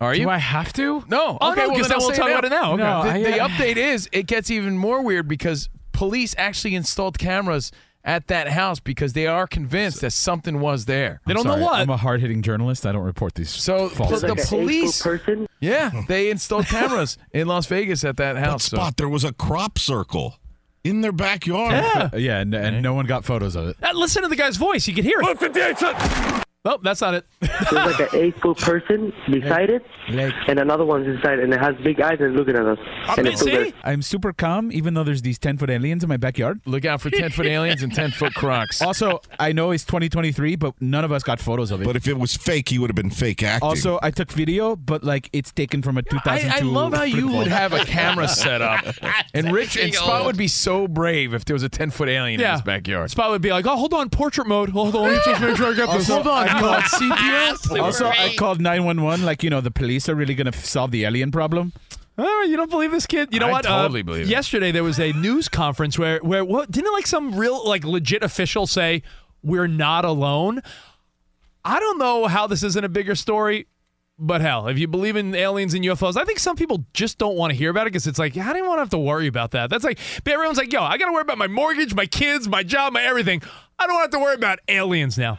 Are you? Do I have to? No. Oh, okay, no, well, 'cause then then I'll we'll talk about it now. Okay. No, The, I- the I- update is it gets even more weird because police actually installed cameras at that house because they are convinced that something was there. they I'm don't know what. I'm a hard hitting journalist. I don't report these. So false the things. police, person. yeah, they installed cameras in Las Vegas at that house. so- spot there was a crop circle in their backyard. yeah. Yeah, and, and no one got photos of it. Uh, listen to the guy's voice. You can hear it. Oh, that's not it. There's like an eight foot person beside it, and another one's inside, and it has big eyes and looking at us. and it's still. See? I'm super calm, even though there's these 10 foot aliens in my backyard. Look out for 10 foot aliens and 10 foot crocs. Also, I know it's 2023, but none of us got photos of it. But if it was fake, he would have been fake acting. also, I took video, but like it's taken from a 2002. I, I love how you would have a camera set up. And Rich and Spot would be so brave if there was a 10 foot alien in his backyard. Spot would be like, oh, hold on, portrait mode. Hold on, let me just make sure I get this. Hold on, I you called- want CPS? Also, I called 911. Like, you know, the police are really going to solve the alien problem. Oh, you don't believe this kid? You know what? I what? Uh, totally believe it. Yesterday there was a news conference where where what didn't like some real like legit official say we're not alone. I don't know how this isn't a bigger story, but hell, if you believe in aliens and UFOs, I think some people just don't want to hear about it because it's like, I didn't want to have to worry about that. That's like, but everyone's like, yo, I got to worry about my mortgage, my kids, my job, my everything. I don't have to worry about aliens now.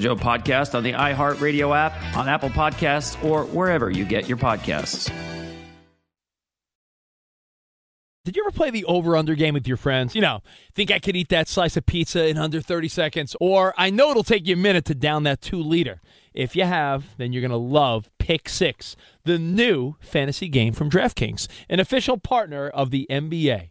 Joe podcast on the iHeartRadio app, on Apple Podcasts, or wherever you get your podcasts. Did you ever play the over under game with your friends? You know, think I could eat that slice of pizza in under 30 seconds? Or I know it'll take you a minute to down that two liter. If you have, then you're going to love Pick Six, the new fantasy game from DraftKings, an official partner of the NBA.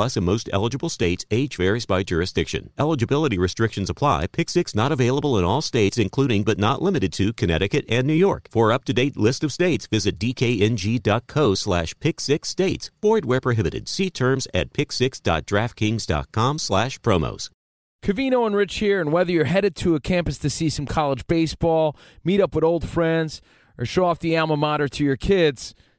Plus in most eligible states. Age varies by jurisdiction. Eligibility restrictions apply. Pick six not available in all states, including but not limited to Connecticut and New York. For up-to-date list of states, visit dkng.co slash pick six states. Void where prohibited. See terms at picksix.draftkings.com slash promos. Covino and Rich here, and whether you're headed to a campus to see some college baseball, meet up with old friends, or show off the alma mater to your kids,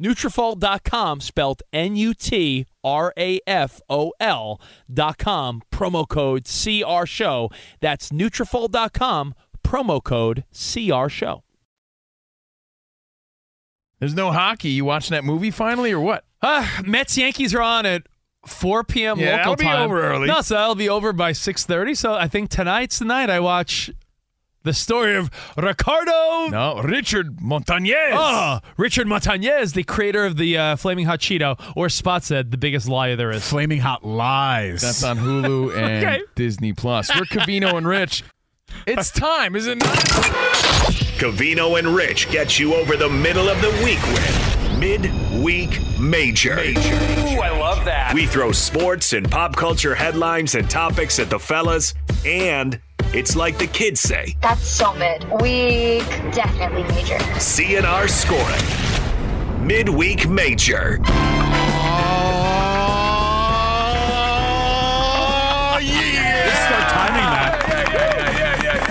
Nutrafol.com, spelled N-U-T-R-A-F-O-L dot com, promo code CR Show. That's Nutrafol.com, promo code CR Show. There's no hockey. You watching that movie finally, or what? Uh, Mets Yankees are on at 4 p.m. Yeah, local that'll be over early. No, so that'll be over by 6:30. So I think tonight's the night I watch the story of Ricardo. No, Richard Montañez. Oh, Richard Montañez, the creator of the uh, Flaming Hot Cheeto, or Spot said, the biggest liar there is. Flaming Hot Lies. That's on Hulu and Okay. Disney Plus. We're Covino and Rich. It's time, is it not? Covino and Rich get you over the middle of the week with Midweek Major. Ooh, I love that. We throw sports and pop culture headlines and topics at the fellas, and it's like the kids say That's so mid. Week definitely major. CNR scoring. Midweek Major. Oh, yeah. Start timing that. Yeah, yeah, yeah, yeah,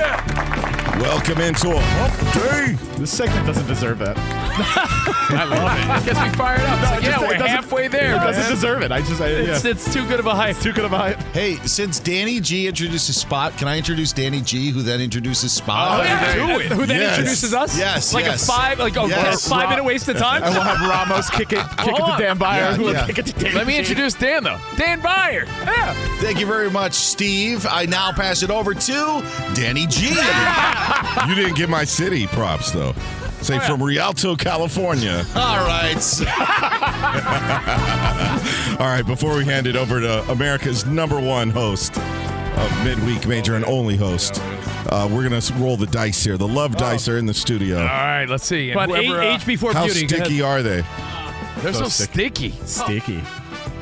yeah. Welcome into a hump day. This segment doesn't deserve that. I love it. It gets me fired up. It's like, it yeah, just- it we're doesn't- halfway there. It doesn't man. deserve it. I just, I, yeah. It's, it's too good of a hype. too good of a hype. Hey, since Danny G introduces Spot, can I introduce Danny G, who then introduces Spot? Oh, yeah. Do it. Who then Yes. introduces us? Yes, Like yes. a five, like a Yes. five oh, minute waste of time? And we'll have Ramos kick it, kick it to on. Dan Byer, Yeah, who will yeah. kick it to Dan Let me G. introduce Dan, though. Dan Byer. Yeah. Thank you very much, Steve. I now pass it over to Danny G. You didn't get my city props though. Say from Rialto, California. All right. All right, before we hand it over to America's number one host of Midweek Major and only host, uh, we're going to roll the dice here. The love dice are in the studio. All right, let's see. And But whoever, uh, age before How beauty. go ahead. sticky are they? they're so, So sticky. Sticky.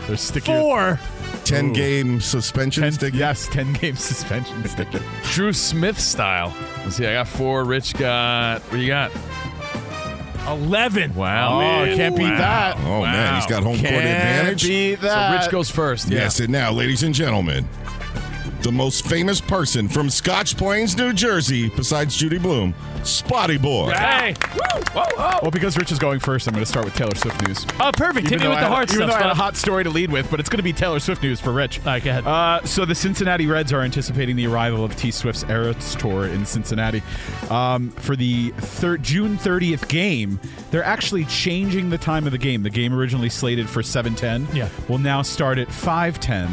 They're sticky. Four. 10 Ooh. game suspension Ten, sticky? yes, 10 game suspension sticky. Drew Smith style. Let's see. I got four. Rich got. What do you got? 11. Wow. Oh, man. can't beat Wow. that. Oh, man, he's got home court Can't advantage. beat So. Rich goes first. Yeah. Yes, and now, ladies and gentlemen, the most famous person from Scotch Plains, New Jersey, besides Judy Blume, Spotty Boy. Hey. Well, because Rich is going first, I'm going to start with Taylor Swift news. Oh, perfect. Hit me with I the had- hard even stuff. though I had a hot story to lead with, but it's going to be Taylor Swift news for Rich. All right, go ahead. Uh, so the Cincinnati Reds are anticipating the arrival of T Swift's Eras Tour in Cincinnati um, for the thir- June 30th game. They're actually changing the time of the game. The game originally slated for 7:10. Yeah. will now start at 5:10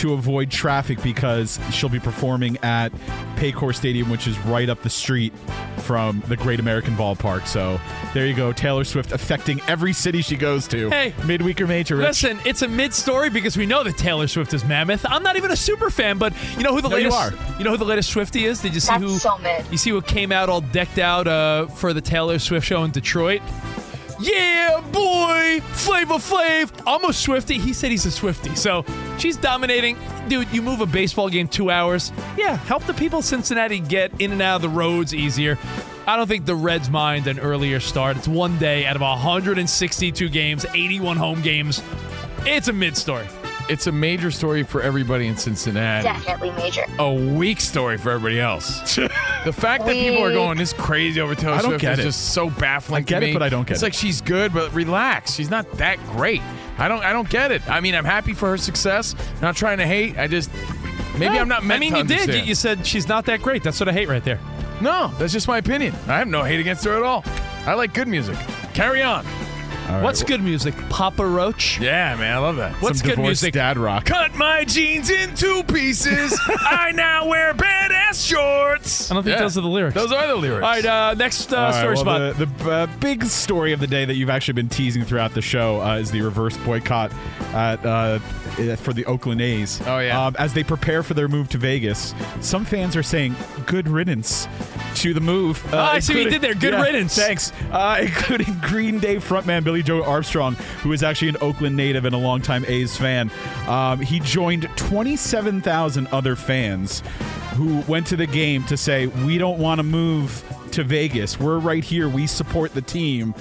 to avoid traffic because she'll be performing at Paycor Stadium, which is right up the street from the Great American Ballpark. So there you go. Taylor Swift affecting every city she goes to. Hey. midweek or major. Rich. Listen, it's a mid story because we know that Taylor Swift is mammoth. I'm not even a super fan, but you know who the No, you latest are. You know who the latest Swifty is? Did you see That's who so mid. You see who came out all decked out uh, for the Taylor Swift show in Detroit? Yeah, boy, Flavor Flav. I'm a Swifty. He said he's a Swifty. So she's dominating. Dude, you move a baseball game two hours. Yeah, help the people of Cincinnati get in and out of the roads easier. I don't think the Reds mind an earlier start. It's one day out of 162 games, 81 home games. It's a mid story. It's a major story for everybody in Cincinnati. Definitely major. A weak story for everybody else. the fact that people are going this crazy over Taylor Swift is it. just so baffling. I get to it, me. but I don't get it's it. It's like she's good, but relax. She's not that great. I don't. I don't get it. I mean, I'm happy for her success. Not trying to hate. I just maybe. I'm not meant. I mean, you did. You said she's not that great. That's what I hate right there. No, that's just my opinion. I have no hate against her at all. I like good music. Carry on. What's good music? Papa Roach? Yeah, man, I love that. What's Some good music? Dad rock. Cut my jeans in two pieces. I now wear badass shorts. I don't think Yeah. those are the lyrics. Those are the lyrics. All right, uh, next uh, All right, story well, spot. The, the uh, big story of the day that you've actually been teasing throughout the show uh, is the reverse boycott at, uh, for the Oakland A's. Oh, yeah. Um, as they prepare for their move to Vegas, some fans are saying good riddance to the move. Uh, Oh, I see what you did there. Good Yeah, riddance. Thanks. Uh, including Green Day frontman Billie Joe Armstrong, who is actually an Oakland native and a longtime A's fan. Um, he joined 27,000 other fans who went to the game to say, We don't want to move to Vegas. We're right here. We support the team.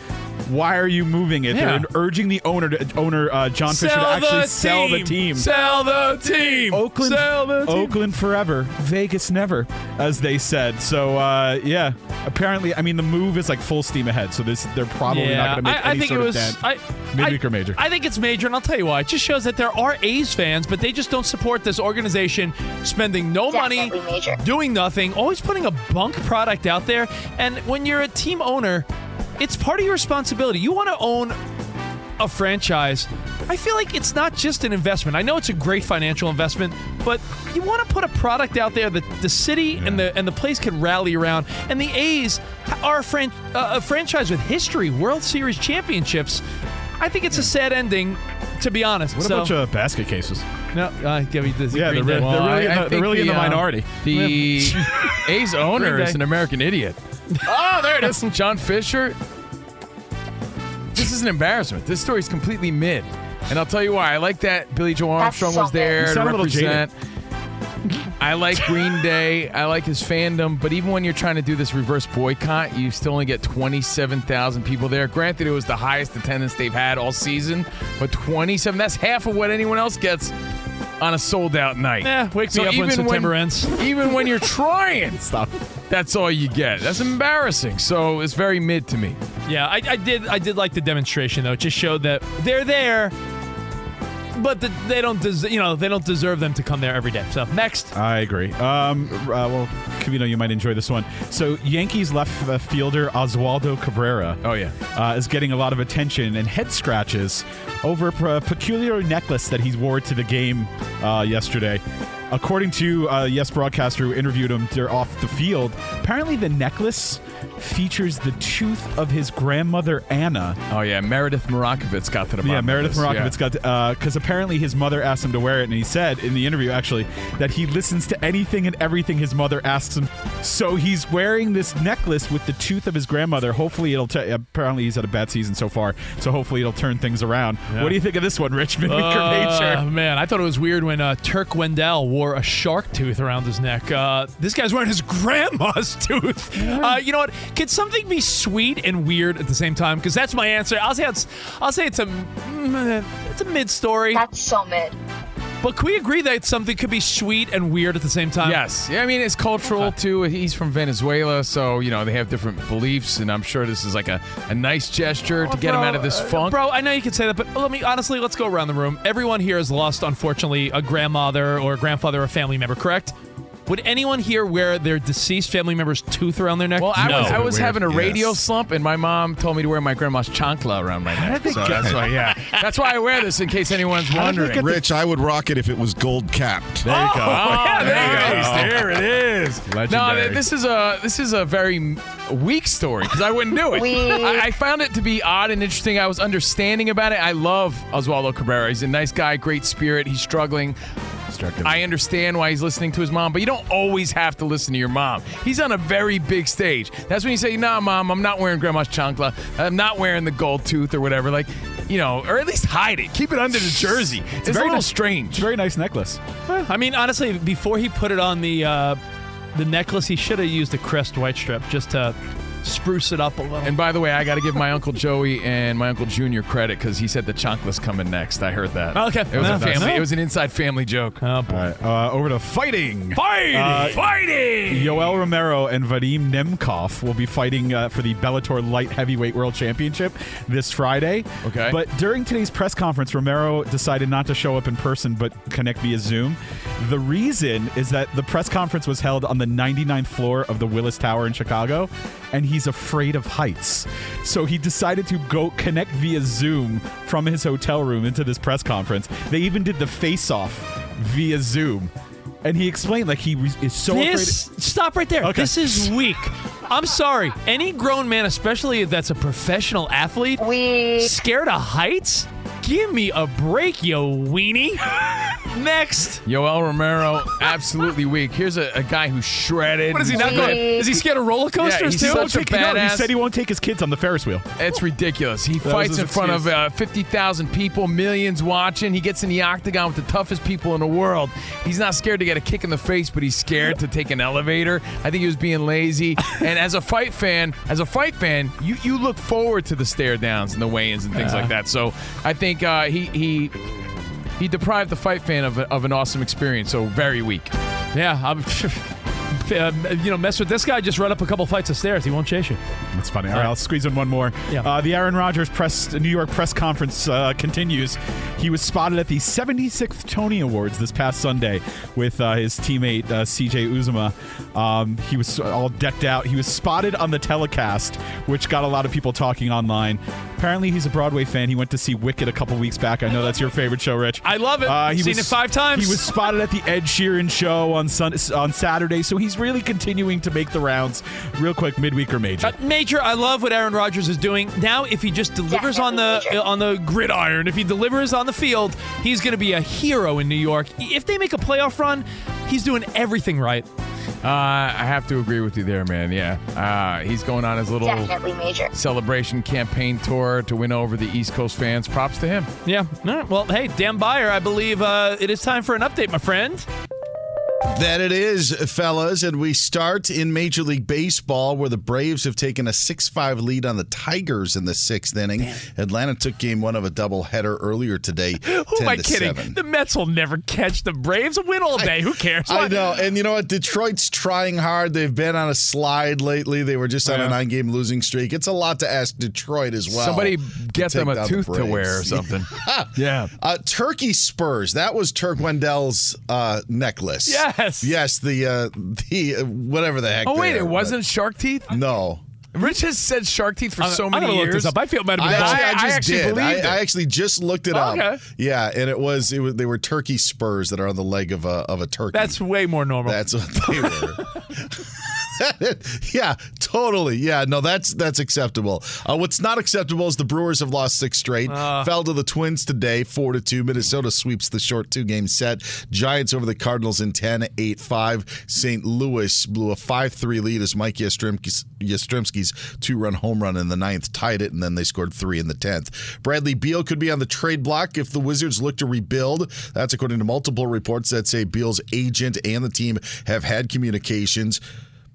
Why are you moving it? Yeah. They're urging the owner, to, owner uh, John Fisher, to actually the sell the team. team. Sell the team. Oakland, Sell the team. Oakland forever, Vegas never, as they said. So uh, yeah, apparently, I mean the move is like full steam ahead. So this they're probably yeah, not going to make I, I any think sort it of was dent. I, Midweek I- or major? I think it's major, and I'll tell you why. It just shows that there are A's fans, but they just don't support this organization, spending no money, major. doing nothing, always putting a bunk product out there. And when you're a team owner, it's part of your responsibility. You want to own a franchise. I feel like it's not just an investment. I know it's a great financial investment, but you want to put a product out there that the city and the and the place can rally around. And the A's are a, fran- uh, a franchise with history, World Series championships. I think it's a sad ending, to be honest. what a so, bunch of basket cases. no, uh, give me this. Yeah, they're, Green re- Day. they're really, in I- I the, they're think really in the the, uh, minority. The A's owner is an American idiot. Oh, there it is. John Fisher. This is an embarrassment. This story is completely mid. And I'll tell you why. I like that Billie Joe Armstrong so was there You to sound a little represent. I like Green Day. I like his fandom. But even when you're trying to do this reverse boycott, you still only get 27,000 people there. Granted, it was the highest attendance they've had all season. But 27, that's half of what anyone else gets on a sold out night. Yeah, wake So me up when even September when- ends. Even when you're trying, Stop. that's all you get. That's embarrassing. So it's very mid to me. Yeah, I, I did. I did like the demonstration though. It just showed that they're there, but that they don't. Des- you know, they don't deserve them to come there every day. So next, I agree. Um, uh, well, Covino, you might enjoy this one. So, Yankees left uh, fielder Oswaldo Cabrera. Oh, yeah. uh, is getting a lot of attention and head scratches over a peculiar necklace that he wore to the game uh, yesterday. According to uh, Yes broadcaster who interviewed him they're off the field, apparently the necklace features the tooth of his grandmother Anna. Oh yeah, Meredith Marakovits got to the. Yeah, Meredith. Marakovits Yeah. got because apparently his mother asked him to wear it, and he said in the interview actually that he listens to anything and everything his mother asks him. So he's wearing this necklace with the tooth of his grandmother. Hopefully, it'll. T- apparently, he's had a bad season so far, so hopefully it'll turn things around. What do you think of this one, Richmond? Uh, man, I thought it was weird when uh, Turk Wendell wore a shark tooth around his neck. Uh, this guy's wearing his grandma's tooth. Uh, you know what? Could something be sweet and weird at the same time? Because that's my answer. I'll say it's. I'll say it's a. mm, It's a mid story. That's so mid. But can we agree that something could be sweet and weird at the same time? Yes. Yeah, I mean, it's cultural too. He's from Venezuela, so, you know, they have different beliefs, and I'm sure this is like a, a nice gesture to get him out of this uh, funk. Bro, I know you can say that, but let me honestly, let's go around the room. Everyone here has lost, unfortunately, a grandmother or a grandfather or a family member, correct? Would anyone here wear their deceased family member's tooth around their neck? Well, I no. was, I was having a radio Yes. slump, and my mom told me to wear my grandma's chancla around my neck. So that's why, yeah, that's why I wear this in case anyone's wondering. Rich, I would rock it if it was gold capped. There you go. Oh, oh yeah, there, There you it is. go. There it is. No, Legendary. th- this is a this is a very m- weak story because I wouldn't do it. We- I, I found it to be odd and interesting. I was understanding about it. I love Oswaldo Cabrera. He's a nice guy, great spirit. He's struggling. I understand why he's listening to his mom, but you don't always have to listen to your mom. He's on a very big stage. That's when you say, "Nah, mom, I'm not wearing grandma's chancla. I'm not wearing the gold tooth or whatever." Like, you know, or at least hide it. Keep it under the jersey. It's, a very little nice- strange. It's a very nice necklace. I mean, honestly, before he put it on the uh, the necklace, he should have used a crest white strip just to spruce it up a little. And by the way, I got to give my uncle Joey and my uncle Junior credit because he said the chancla's coming next. I heard that. Okay. it was No, a family. no. It was an inside family joke. Oh, boy. Right, uh, over to fighting. Fighting, Uh, fighting. Yoel Romero and Vadim Nemkov will be fighting uh, for the Bellator Light Heavyweight World Championship this Friday. Okay. But during today's press conference, Romero decided not to show up in person but connect via Zoom. The reason is that the press conference was held on the 99th floor of the Willis Tower in Chicago, and he's afraid of heights. So he decided to go connect via Zoom from his hotel room into this press conference. They even did the face off via Zoom. And he explained like he is so this afraid. stop right there. Okay. This is weak. I'm sorry. Any grown man, especially if that's a professional athlete, We scared of heights? Give me a break, yo weenie. Next. Yoel Romero, absolutely weak. Here's a, a guy who's shredded. What is he not going? Is he scared of roller coasters he's too? such a Take- no, he badass. said he won't take his kids on the Ferris wheel. It's ridiculous. He was fights his in front excuse. of uh, 50,000 people, millions watching. He gets in the octagon with the toughest people in the world. He's not scared to get a kick in the face, but he's scared to take an elevator. I think he was being lazy. and as a fight fan, as a fight fan, you, you look forward to the stare downs and the weigh-ins and things Yeah. like that. So I think uh, he he he deprived the fight fan of, a, of an awesome experience. So very weak. Yeah, I'm. Uh, you know, mess with this guy. Just run up a couple flights of stairs. He won't chase you. That's funny. All right, I'll squeeze in one more. Yeah. Uh, the Aaron Rodgers press New York press conference uh, continues. He was spotted at the 76th Tony Awards this past Sunday with uh, his teammate uh, CJ Uzomah. Um, he was all decked out. He was spotted on the telecast, which got a lot of people talking online. Apparently, he's a Broadway fan. He went to see Wicked a couple weeks back. I know that's your favorite show, Rich. I love it. Uh, he Seen was, it five times. He was spotted at the Ed Sheeran show on sun- on Saturday, so he's really continuing to make the rounds. Real quick, midweek or major. Uh, Major, I love what Aaron Rodgers is doing. Now, if he just delivers on the Definitely major. on the gridiron, if he delivers on the field, he's going to be a hero in New York. If they make a playoff run, he's doing everything right. Uh, I have to agree with you there, man. Yeah. Uh, he's going on his little major. celebration campaign tour to win over the East Coast fans. Props to him. Yeah. All right. Well, hey, Dan Byer, I believe uh, it is time for an update, my friend. That it is, fellas. And we start in Major League Baseball, where the Braves have taken a 6 5 lead on the Tigers in the sixth inning. Atlanta took game one of a doubleheader earlier today. Who 10 am I kidding? 7. The Mets will never catch the Braves. Win all day. Who cares? I What? know. And you know what? Detroit's trying hard. They've been on a slide lately. They were just on a nine game losing streak. It's a lot to ask Detroit as well. Somebody to get them a down the to wear or something. yeah. Uh, Turkey Spurs. That was Turk Wendell's uh, necklace. Yes. Yes. The uh, the uh, whatever the heck. Oh, wait, they it are, wasn't shark teeth? No. Rich has said shark teeth for I'm- so many gonna look years. this up. I feel it might have I actually, false. I I just actually did. I, believed it. I actually just looked it up. Okay. Yeah, and it was it was they were turkey spurs that are on the leg of a of a turkey. That's way more normal. That's what they were. yeah, totally. Yeah, no, that's that's acceptable. Uh, what's not acceptable is the Brewers have lost six straight. Uh. Fell to the Twins today, four to two. Minnesota sweeps the short two game set. Giants over the Cardinals in 10, 8 5. St. Louis blew a 5 3 lead as Mike Yastrzemski's, Yastrzemski's two run home run in the ninth tied it, and then they scored three in the 10th. Bradley Beal could be on the trade block if the Wizards look to rebuild. That's according to multiple reports that say Beal's agent and the team have had communications.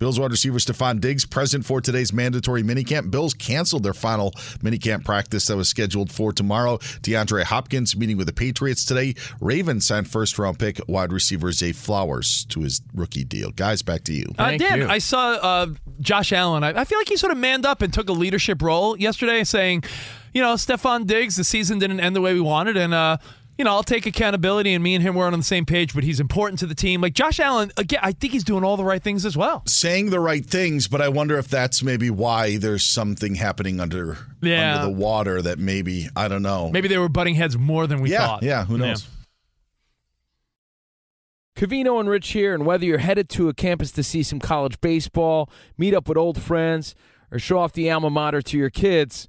Bills wide receiver Stefon Diggs present for today's mandatory minicamp. Bills canceled their final minicamp practice that was scheduled for tomorrow. DeAndre Hopkins meeting with the Patriots today. Ravens signed first round pick wide receiver Zay Flowers to his rookie deal. Guys, back to you. Uh, Thank Dan, you. I saw uh, Josh Allen. I, I feel like he sort of manned up and took a leadership role yesterday, saying, you know, Stefon Diggs, the season didn't end the way we wanted, and uh, you know, I'll take accountability, and me and him weren't on the same page, but he's important to the team. Like Josh Allen, again, I think he's doing all the right things as well. Saying the right things, but I wonder if that's maybe why there's something happening under Yeah. under the water that maybe I don't know. Maybe they were butting heads more than we yeah, thought. yeah. Who knows? Covino and Rich here, and whether you're headed to a campus to see some college baseball, meet up with old friends, or show off the alma mater to your kids,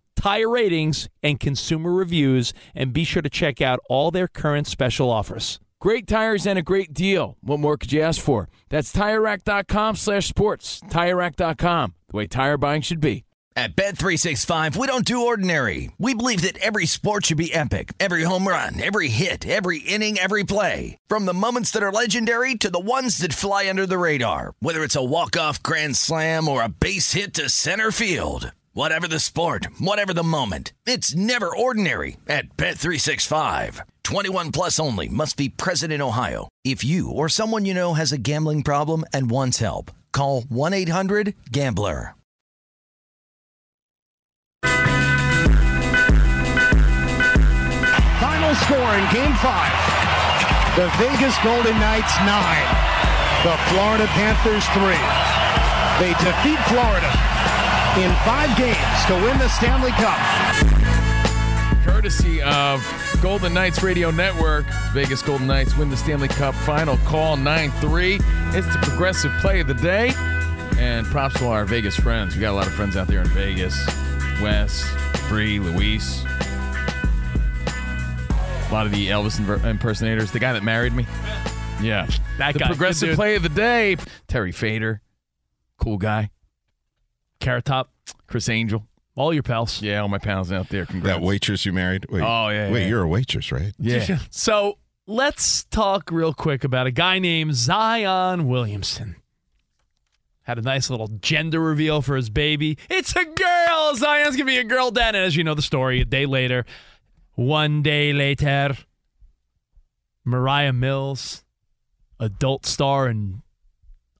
tire ratings, and consumer reviews, and be sure to check out all their current special offers. Great tires and a great deal. What more could you ask for? That's TireRack.com slash sports. TireRack.com, the way tire buying should be. At Bet365, we don't do ordinary. We believe that every sport should be epic. Every home run, every hit, every inning, every play. From the moments that are legendary to the ones that fly under the radar. Whether it's a walk-off grand slam or a base hit to center field. Whatever the sport, whatever the moment. It's never ordinary at Bet365. 21 plus only must be present in Ohio. If you or someone you know has a gambling problem and wants help, call 1-800-GAMBLER. Final score in game five. The Vegas Golden Knights nine. The Florida Panthers three. They defeat Florida in five games to win the Stanley Cup. Courtesy of Golden Knights Radio Network, Vegas Golden Knights win the Stanley Cup final. Call 9 3. It's the progressive play of the day. And props to our Vegas friends. We got a lot of friends out there in Vegas. Wes, Bree, Luis. A lot of the Elvis impersonators. The guy that married me. Yeah. That the guy, progressive play of the day. Terry Fator. Cool guy. Carrot Top. Criss Angel. All your pals. Yeah, all my pals out there. Congrats. That waitress you married? Wait, Oh, yeah, Wait, yeah. you're a waitress, right? Yeah. So let's talk real quick about a guy named Zion Williamson. Had a nice little gender reveal for his baby. It's a girl. Zion's gonna be a girl dad. And as you know the story, a day later, one day later, Moriah Mills, adult star and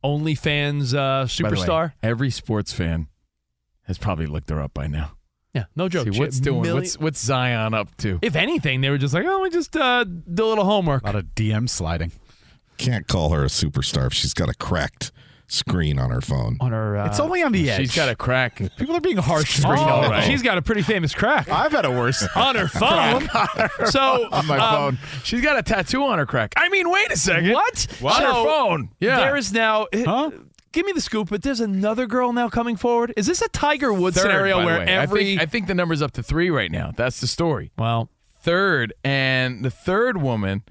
OnlyFans uh, By the way, superstar. every sports fan has probably looked her up by now. Yeah, no joke. See, what's She- doing? million- What's what's Zion up to? if anything, they were just like, oh, we just uh, do a little homework. A lot of DM sliding. Can't call her a superstar if she's got a cracked screen on her phone. on her. Uh, It's only on the edge. She's got a crack. People are being harsh. Oh, all right. she's got a pretty famous crack I've had a worse. on her phone. so on my um, phone. She's got a tattoo on her crack. I mean, wait a second. What? On her phone. Yeah. There is now. Huh? Give me the scoop, but there's another girl now coming forward. Is this a Tiger Woods Third, scenario by the where way. every? I think, I think the number's up to three right now. That's the story. well, Third, and the third woman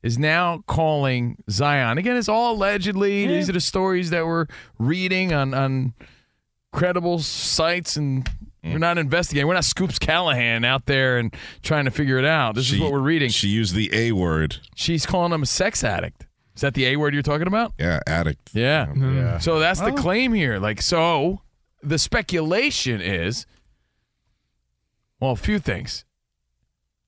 is now calling Zion. Again, it's all allegedly. These are the stories that we're reading on on credible sites, and we're not investigating. We're not Scoops Callahan out there and trying to figure it out. This is what we're reading. She used the A word. She's calling him a sex addict. Is that the A word you're talking about? Yeah, addict. Yeah. Yeah. So that's the claim here. Like, so the speculation is, well, a few things.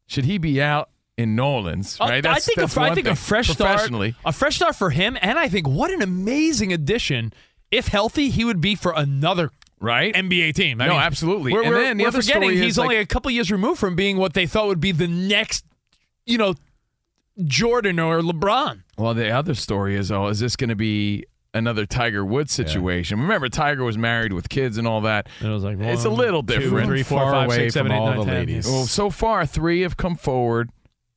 Should he be out in Nolan's? Uh, Right. I think, that's a, I think a thing. fresh start, professionally. a fresh start for him, and I think what an amazing addition. If healthy, he would be for another right NBA team. I No, mean, absolutely. We're, And we're- then the we're other forgetting story is, he's only like- a couple years removed from being what they thought would be the next, you know, Jordan or LeBron. Well, the other story is, oh, is this going to be another Tiger Woods situation? Remember, Tiger was married with kids and all that. It was like it's a little two, different. three, four, Far five, away six, seven, from eight, all nine, the 10. ladies. Well, so far, three have come forward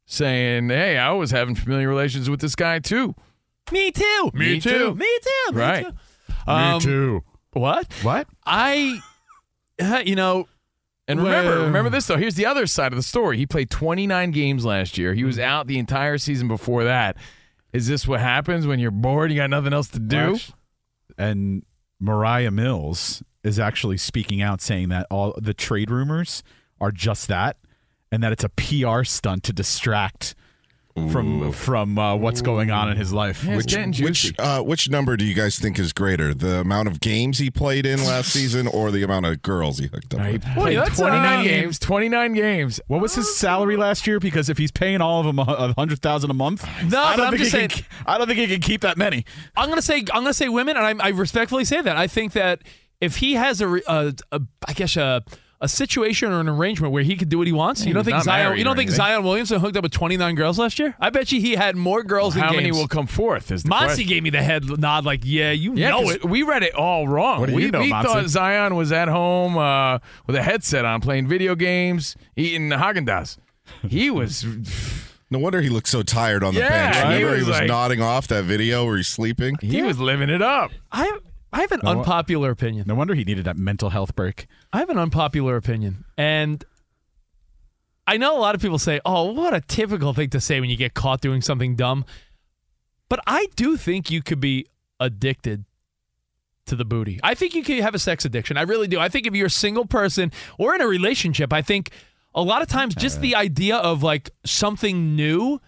saying, "Hey, I was having familiar relations with this guy too." Me too. Me too. Me too. Me Right. too. Um, too. What? What? I, uh, you know, And remember, Well- remember this though. Here's the other side of the story. He played 29 games last year. He was Mm-hmm. out the entire season before that. Is this what happens when you're bored? You got nothing else to do. Watch. And Moriah Mills is actually speaking out saying that all the trade rumors are just that and that it's a PR stunt to distract from from uh, what's going on in his life. Yeah, Which which uh, which number do you guys think is greater, the amount of games he played in last season, or the amount of girls he hooked up He with? played that's, 29 uh, games. 29 games. What was his salary last year? Because if he's paying all of them a a hundred thousand a month, No, I but don't I'm think just he can, saying- I don't think he can keep that many. I'm gonna say I'm gonna say women, and I, I respectfully say that. I think that if he has a, re- a, a I guess a a situation or an arrangement where he could do what he wants, you don't think Zion? You don't think anything. Zion Williamson hooked up with 29 girls last year? I bet you he had more girls. How in many will come forth? Is the Monty question. gave me the head nod, like, yeah, you Yeah, know 'cause it. we read it all wrong. What do we you know, we thought Zion was at home uh, with a headset on, playing video games, eating Haagen Dazs. He was. No wonder he looked so tired on the Yeah, bench. Remember, he was was, like- nodding off that video where he's sleeping. He was living it up. I I have an No, unpopular opinion. No wonder he needed that mental health break. I have an unpopular opinion, and I know a lot of people say, "Oh, what a typical thing to say when you get caught doing something dumb," but I do think you could be addicted to the booty. I think you could have a sex addiction. I really do. I think if you're a single person or in a relationship, I think a lot of times just the idea of like something new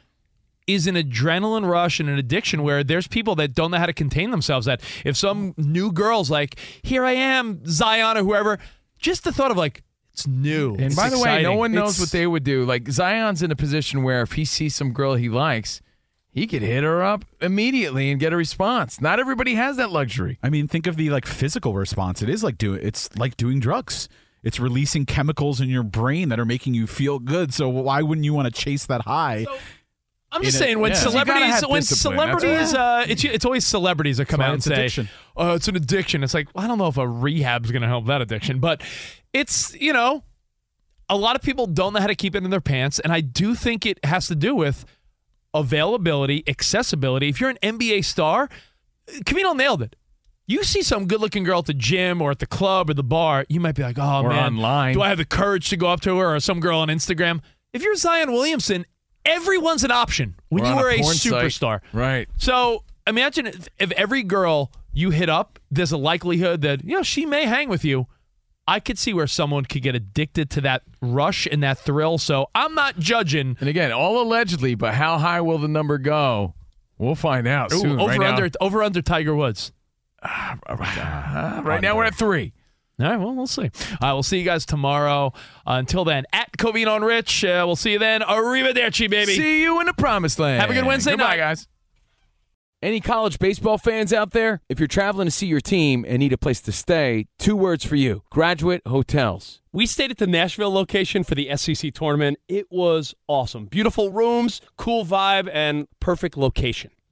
is an adrenaline rush and an addiction where there's people that don't know how to contain themselves. That if some new girl's like, here I am, Zion or whoever, just the thought of like, it's new. And It's by the way, no one knows It's- what they would do. Like Zion's in a position where if he sees some girl he likes, he could hit her up immediately and get a response. Not everybody has that luxury. I mean, think of the like physical response. It is like doing it's like doing drugs. It's releasing chemicals in your brain that are making you feel good. So why wouldn't you want to chase that high? I'm just in a- saying when yeah. Celebrities when discipline. Celebrities uh it's it's always celebrities that come why out and it's say addiction. oh it's an addiction it's like well, I don't know if a rehab's going to help that addiction but it's you know a lot of people don't know how to keep it in their pants and I do think it has to do with availability accessibility if you're an NBA star Covino nailed it you see some good looking girl at the gym or at the club or the bar, you might be like, oh Or man, online. do I have the courage to go up to her or some girl on Instagram? If you're Zion Williamson, everyone's an option when Or you on a are a, porn site. superstar. Right. So imagine if, if every girl you hit up, there's a likelihood that, you know, she may hang with you. I could see where someone could get addicted to that rush and that thrill. So I'm not judging. And again, all allegedly, but how high will the number go? We'll find out Ooh, soon. over right under now, over under Tiger Woods. uh, right now we're at three. All right, well, we'll see. All right, we'll see you guys tomorrow. Uh, until then, at Covino and Rich, uh, we'll see you then. Arrivederci, baby. See you in the promised land. Have a good Wednesday Goodbye, night. guys. Any college baseball fans out there? If you're traveling to see your team and need a place to stay, two words for you Graduate Hotels. We stayed at the Nashville location for the SEC tournament. It was awesome. Beautiful rooms, cool vibe, and perfect location.